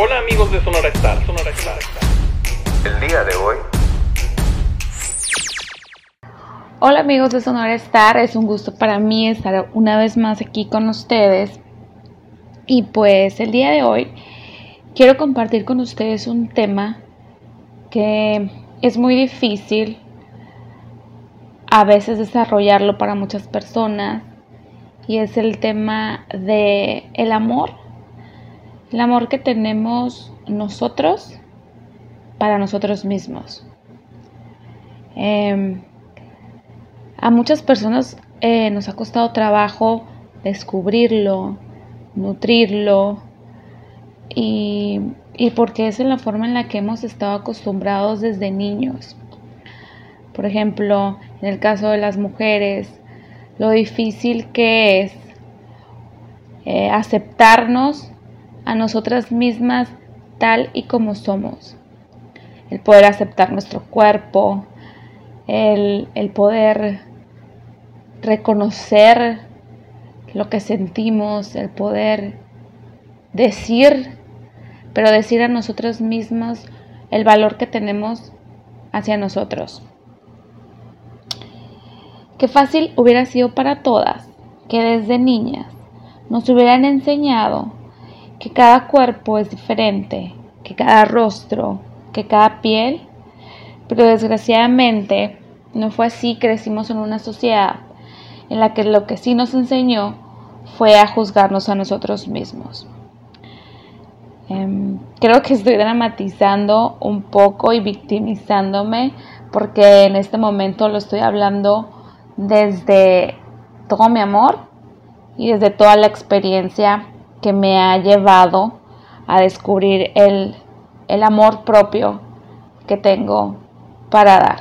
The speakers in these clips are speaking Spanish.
Hola amigos de Sonora Star, Sonora Star. El día de hoy. Hola amigos de Sonora Star, es un gusto para mí estar una vez más aquí con ustedes. Y pues el día de hoy quiero compartir con ustedes un tema que es muy difícil a veces desarrollarlo para muchas personas y es el tema de el amor el amor que tenemos nosotros para nosotros mismos em, a muchas personas eh, nos ha costado trabajo descubrirlo nutrirlo y, y porque es en la forma en la que hemos estado acostumbrados desde niños. Por ejemplo, en el caso de las mujeres, lo difícil que es eh, aceptarnos a nosotras mismas tal y como somos. El poder aceptar nuestro cuerpo, el, el poder reconocer lo que sentimos, el poder decir pero decir a nosotros mismos el valor que tenemos hacia nosotros. Qué fácil hubiera sido para todas que desde niñas nos hubieran enseñado que cada cuerpo es diferente, que cada rostro, que cada piel, pero desgraciadamente no fue así, crecimos en una sociedad en la que lo que sí nos enseñó fue a juzgarnos a nosotros mismos. Em, creo que estoy dramatizando un poco y victimizándome porque en este momento lo estoy hablando desde todo mi amor y desde toda la experiencia que me ha llevado a descubrir el, el amor propio que tengo para dar.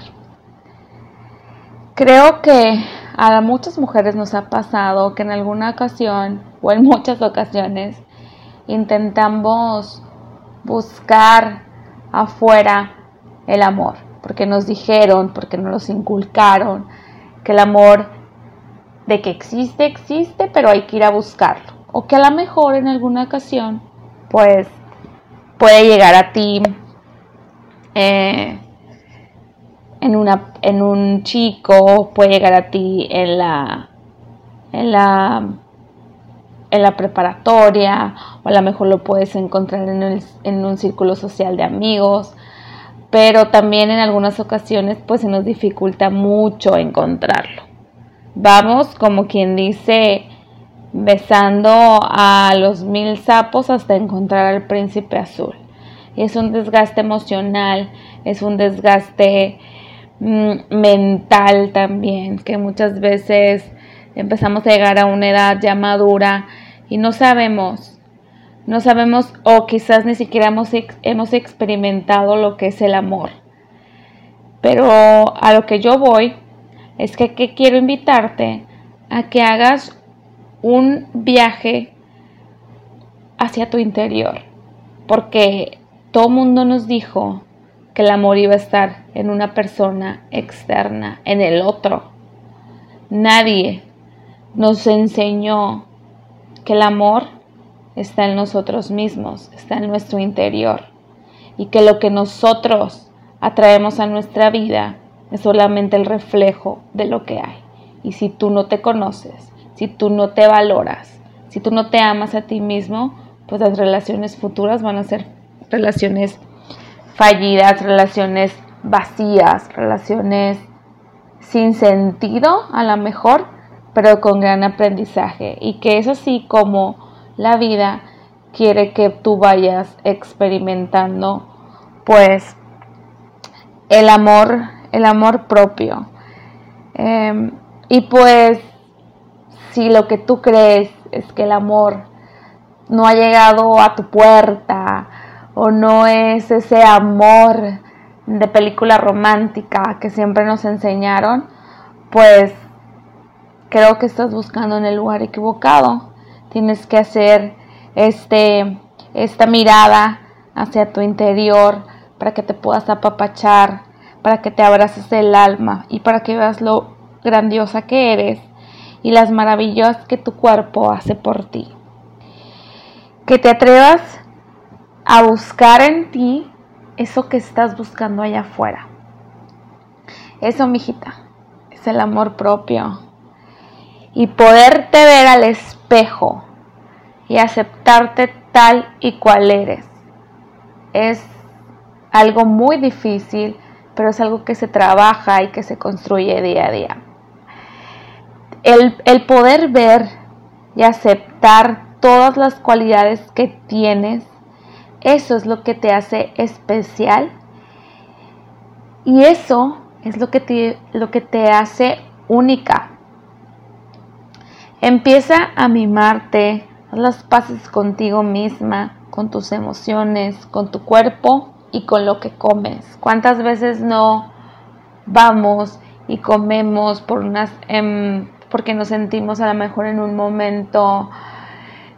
Creo que a muchas mujeres nos ha pasado que en alguna ocasión o en muchas ocasiones intentamos buscar afuera el amor, porque nos dijeron, porque nos inculcaron que el amor de que existe, existe, pero hay que ir a buscarlo. O que a lo mejor en alguna ocasión, pues, puede llegar a ti eh, en, una, en un chico, puede llegar a ti en la, en la en la preparatoria o a lo mejor lo puedes encontrar en, un círculo social de amigos, pero también en algunas ocasiones pues se nos dificulta mucho encontrarlo. Vamos como quien dice besando a los mil sapos hasta encontrar al príncipe azul. Es un desgaste emocional, es un desgaste mm, mental también, que muchas veces empezamos a llegar a una edad ya madura y no sabemos, no sabemos o quizás ni siquiera hemos, hemos experimentado lo que es el amor. Pero a lo que yo voy es que, que quiero invitarte a que hagas un viaje hacia tu interior, porque todo mundo nos dijo que el amor iba a estar en una persona externa, en el otro. Nadie nos enseñó que el amor está en nosotros mismos, está en nuestro interior y que lo que nosotros atraemos a nuestra vida es solamente el reflejo de lo que hay. Y si tú no te conoces, si tú no te valoras, si tú no te amas a ti mismo, pues las relaciones futuras van a ser relaciones fallidas, relaciones vacías, relaciones sin sentido a lo mejor, pero con gran aprendizaje y que es así como la vida quiere que tú vayas experimentando pues el amor, el amor propio. Em, y pues si lo que tú crees es que el amor no ha llegado a tu puerta o no es ese amor de película romántica que siempre nos enseñaron, pues creo que estás buscando en el lugar equivocado. Tienes que hacer este, esta mirada hacia tu interior para que te puedas apapachar, para que te abraces el alma y para que veas lo grandiosa que eres y las maravillas que tu cuerpo hace por ti. Que te atrevas a buscar en ti eso que estás buscando allá afuera. Eso, mijita, es el amor propio. Y poderte ver al espejo y aceptarte tal y cual eres. Es algo muy difícil, pero es algo que se trabaja y que se construye día a día. El, el poder ver y aceptar todas las cualidades que tienes, eso es lo que te hace especial y eso es lo que te, lo que te hace única. Empieza a mimarte, haz las paces contigo misma, con tus emociones, con tu cuerpo y con lo que comes. ¿Cuántas veces no vamos y comemos por unas, em, porque nos sentimos a lo mejor en un momento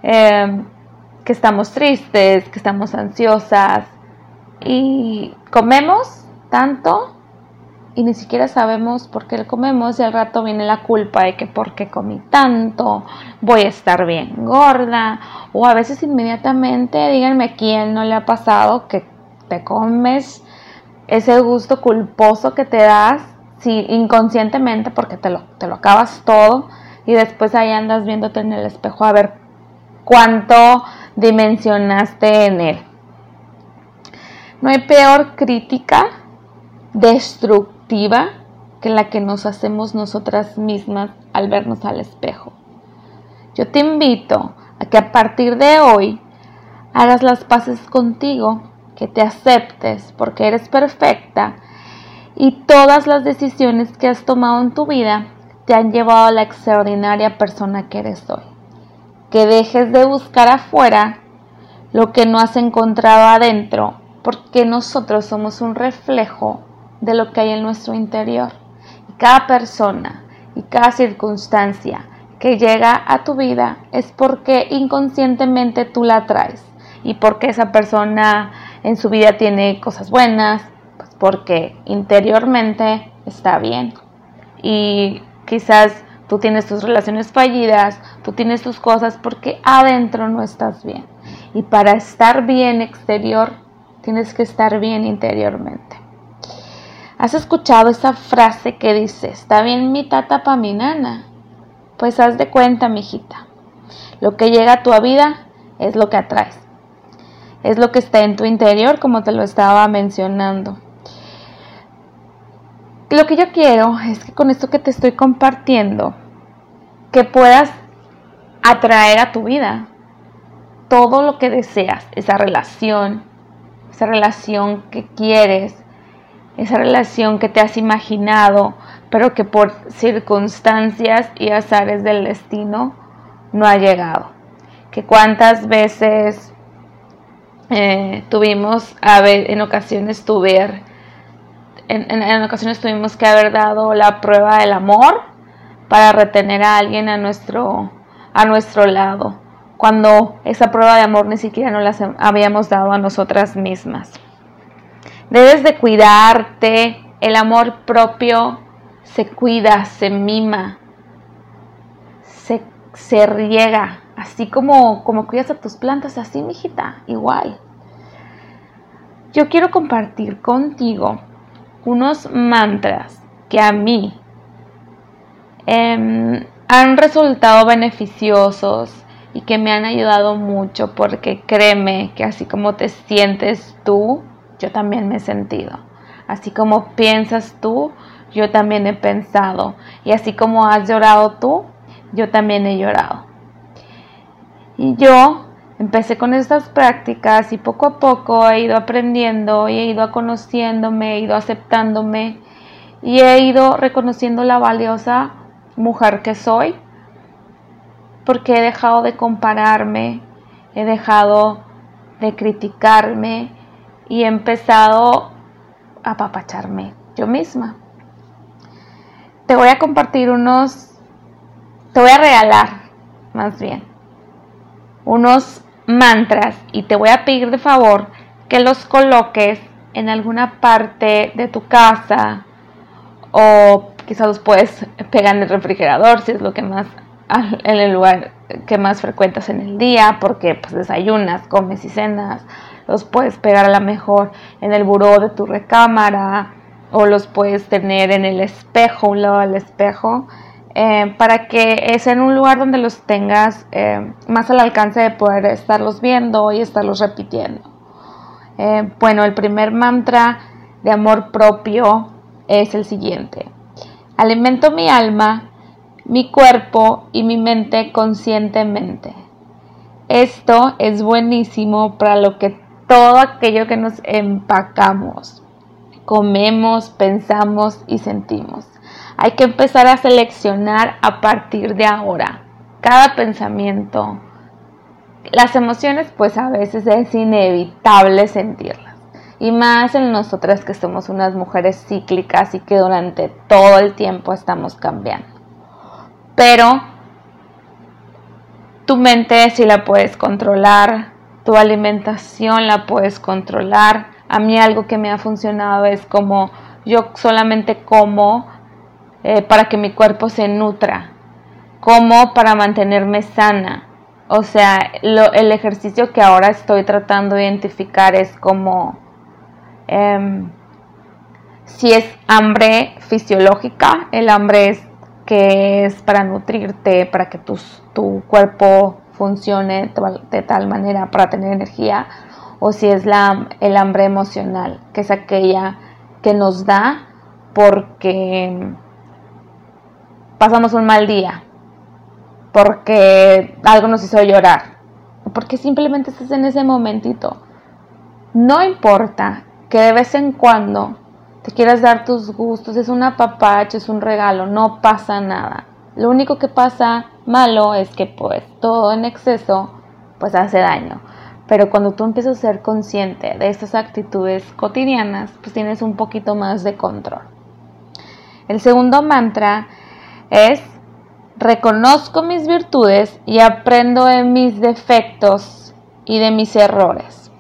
em, que estamos tristes, que estamos ansiosas y comemos tanto y ni siquiera sabemos por qué comemos y al rato viene la culpa de que por qué comí tanto, voy a estar bien gorda o a veces inmediatamente díganme quién no le ha pasado que te comes ese gusto culposo que te das si inconscientemente porque te lo, te lo acabas todo y después ahí andas viéndote en el espejo a ver cuánto dimensionaste en él. No hay peor crítica destructiva que la que nos hacemos nosotras mismas al vernos al espejo. Yo te invito a que a partir de hoy hagas las paces contigo, que te aceptes porque eres perfecta y todas las decisiones que has tomado en tu vida te han llevado a la extraordinaria persona que eres hoy. Que dejes de buscar afuera lo que no has encontrado adentro, porque nosotros somos un reflejo de lo que hay en nuestro interior. Y cada persona y cada circunstancia que llega a tu vida es porque inconscientemente tú la traes y porque esa persona en su vida tiene cosas buenas, pues porque interiormente está bien. Y quizás tú tienes tus relaciones fallidas, tú tienes tus cosas porque adentro no estás bien. Y para estar bien exterior, tienes que estar bien interiormente. ¿Has escuchado esa frase que dice, está bien mi tata pa' mi nana? Pues haz de cuenta, mijita. Lo que llega a tu vida es lo que atraes. Es lo que está en tu interior, como te lo estaba mencionando. Lo que yo quiero es que con esto que te estoy compartiendo, que puedas atraer a tu vida todo lo que deseas, esa relación, esa relación que quieres, esa relación que te has imaginado, pero que por circunstancias y azares del destino no ha llegado. Que cuántas veces eh, tuvimos, a ver, en ocasiones tuve, en, ocasiones tuvimos que haber dado la prueba del amor para retener a alguien a nuestro, a nuestro lado, cuando esa prueba de amor ni siquiera nos la habíamos dado a nosotras mismas. Debes de cuidarte. El amor propio se cuida, se mima, se, se riega. Así como, como cuidas a tus plantas, así, mijita, igual. Yo quiero compartir contigo unos mantras que a mí eh, han resultado beneficiosos y que me han ayudado mucho porque créeme que así como te sientes tú, yo también me he sentido. Así como piensas tú, yo también he pensado. Y así como has llorado tú, yo también he llorado. Y yo empecé con estas prácticas y poco a poco he ido aprendiendo y he ido conociéndome, he ido aceptándome y he ido reconociendo la valiosa mujer que soy porque he dejado de compararme, he dejado de criticarme y he empezado a apapacharme yo misma. Te voy a compartir unos, te voy a regalar más bien, unos mantras y te voy a pedir de favor que los coloques en alguna parte de tu casa o quizás los puedes pegar en el refrigerador si es lo que más en el lugar que más frecuentas en el día porque pues desayunas, comes y cenas los puedes pegar a lo mejor en el buró de tu recámara o los puedes tener en el espejo, un lado del espejo, eh, para que es en un lugar donde los tengas eh, más al alcance de poder estarlos viendo y estarlos repitiendo. Eh, bueno, el primer mantra de amor propio es el siguiente. Alimento mi alma, mi cuerpo y mi mente conscientemente. Esto es buenísimo para lo que todo aquello que nos empacamos, comemos, pensamos y sentimos. Hay que empezar a seleccionar a partir de ahora cada pensamiento. Las emociones pues a veces es inevitable sentirlas. Y más en nosotras que somos unas mujeres cíclicas y que durante todo el tiempo estamos cambiando. Pero tu mente sí la puedes controlar, tu alimentación la puedes controlar. A mí algo que me ha funcionado es como yo solamente como eh, para que mi cuerpo se nutra, como para mantenerme sana. O sea, el ejercicio que ahora estoy tratando de identificar es como em, si es hambre fisiológica, el hambre es que es para nutrirte, para que tu cuerpo funcione de tal manera para tener energía, o si es la, el hambre emocional, que es aquella que nos da porque pasamos un mal día, porque algo nos hizo llorar, porque simplemente estás en ese momentito. No importa que de vez en cuando te quieras dar tus gustos, es una papacha, es un regalo, no pasa nada. Lo único que pasa malo es que pues todo en exceso pues hace daño. Pero cuando tú empiezas a ser consciente de estas actitudes cotidianas, pues tienes un poquito más de control. El segundo mantra es reconozco mis virtudes y aprendo de mis defectos y de mis errores.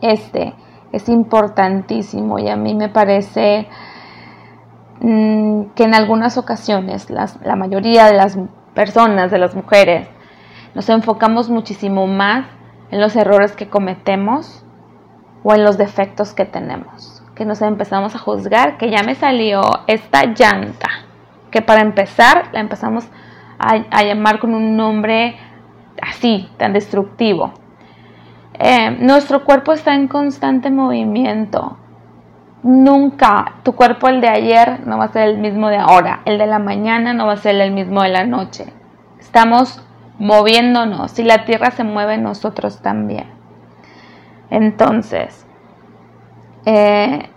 Este es importantísimo y a mí me parece mm, que en algunas ocasiones la mayoría de las personas, de las mujeres, nos enfocamos muchísimo más en los errores que cometemos o en los defectos que tenemos, que nos empezamos a juzgar que ya me salió esta llanta que para empezar la empezamos a, llamar con un nombre así, tan destructivo. Eh, nuestro cuerpo está en constante movimiento. Nunca tu cuerpo el de ayer no va a ser el mismo de ahora, el de la mañana no va a ser el mismo de la noche. Estamos moviéndonos, si la tierra se mueve nosotros también. Entonces, eh,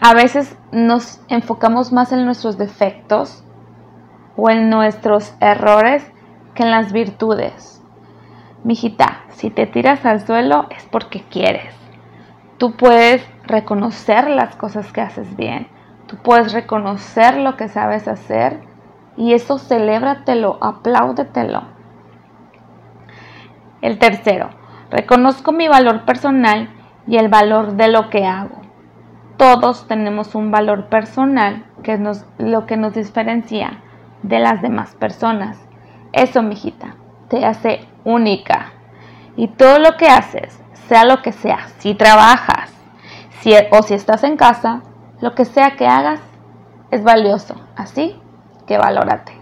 a veces nos enfocamos más en nuestros defectos o en nuestros errores que en las virtudes. Mijita, si te tiras al suelo es porque quieres. Tú puedes reconocer las cosas que haces bien. Tú puedes reconocer lo que sabes hacer y eso celébratelo, apláudetelo. El tercero, reconozco mi valor personal y el valor de lo que hago. Todos tenemos un valor personal que es lo que nos diferencia de las demás personas. Eso, mijita, te hace única. Y todo lo que haces, sea lo que sea, si trabajas si, o si estás en casa, lo que sea que hagas es valioso. Así que valórate.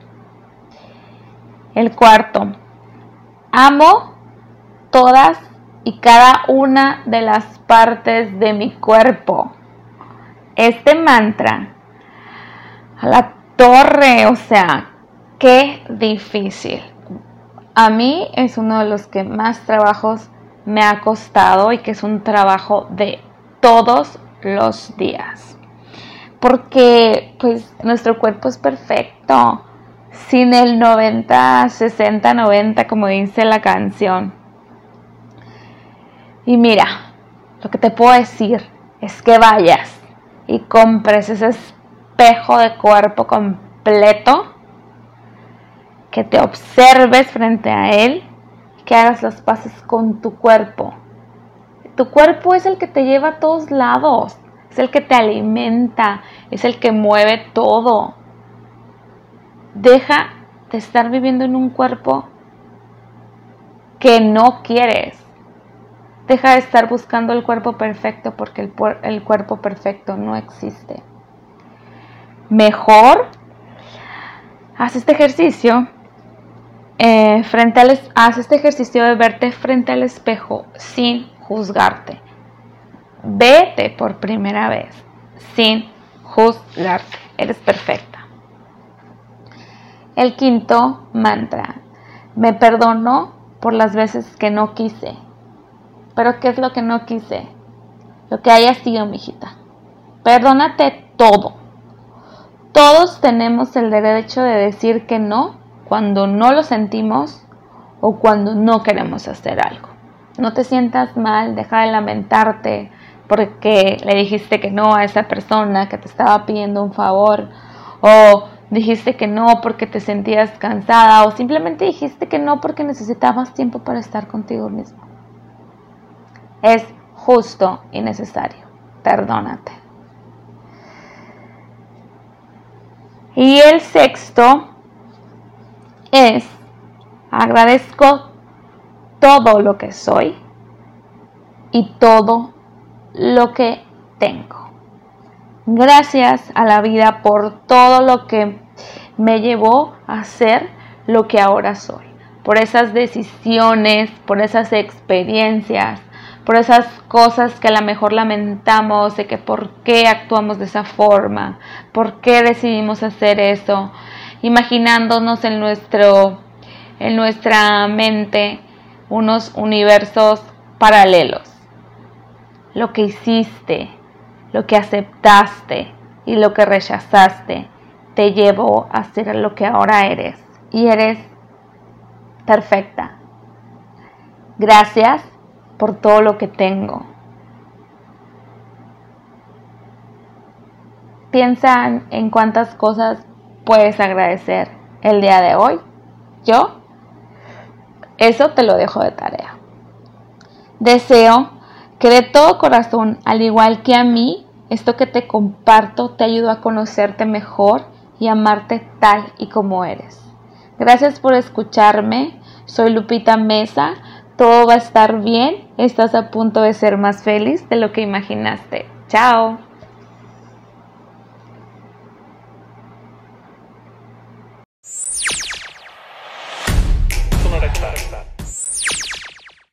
El cuarto, amo todas y cada una de las partes de mi cuerpo. Este mantra a la torre, o sea, qué difícil. A mí es uno de los que más trabajos me ha costado y que es un trabajo de todos los días. Porque pues nuestro cuerpo es perfecto, sin el 90, 60, 90 como dice la canción. Y mira, lo que te puedo decir es que vayas y compres ese espejo de cuerpo completo, que te observes frente a él, que hagas las paces con tu cuerpo. Tu cuerpo es el que te lleva a todos lados, es el que te alimenta, es el que mueve todo. Deja de estar viviendo en un cuerpo que no quieres. Deja de estar buscando el cuerpo perfecto porque el, el cuerpo perfecto no existe. Mejor, haz este ejercicio. Eh, frente haz este ejercicio de verte frente al espejo sin juzgarte. Vete por primera vez sin juzgarte. Eres perfecta. El quinto mantra. Me perdono por las veces que no quise. Pero ¿qué es lo que no quise? Lo que haya sido, mijita. Perdónate todo. Todos tenemos el derecho de decir que no cuando no lo sentimos o cuando no queremos hacer algo. No te sientas mal, deja de lamentarte porque le dijiste que no a esa persona que te estaba pidiendo un favor o dijiste que no porque te sentías cansada o simplemente dijiste que no porque necesitabas tiempo para estar contigo mismo. Es justo y necesario. Perdónate. Y el sexto es agradezco todo lo que soy y todo lo que tengo. Gracias a la vida por todo lo que me llevó a ser lo que ahora soy. Por esas decisiones, por esas experiencias, por esas cosas que a lo mejor lamentamos de que por qué actuamos de esa forma, por qué decidimos hacer eso, imaginándonos en nuestro en nuestra mente unos universos paralelos lo que hiciste, lo que aceptaste y lo que rechazaste te llevó a ser lo que ahora eres. Y eres perfecta. Gracias por todo lo que tengo. Piensa en cuántas cosas puedes agradecer el día de hoy. Yo, eso te lo dejo de tarea. Deseo que de todo corazón, al igual que a mí, esto que te comparto te ayuda a conocerte mejor y amarte tal y como eres. Gracias por escucharme. Soy Lupita Mesa. Todo va a estar bien. Estás a punto de ser más feliz de lo que imaginaste. Chao.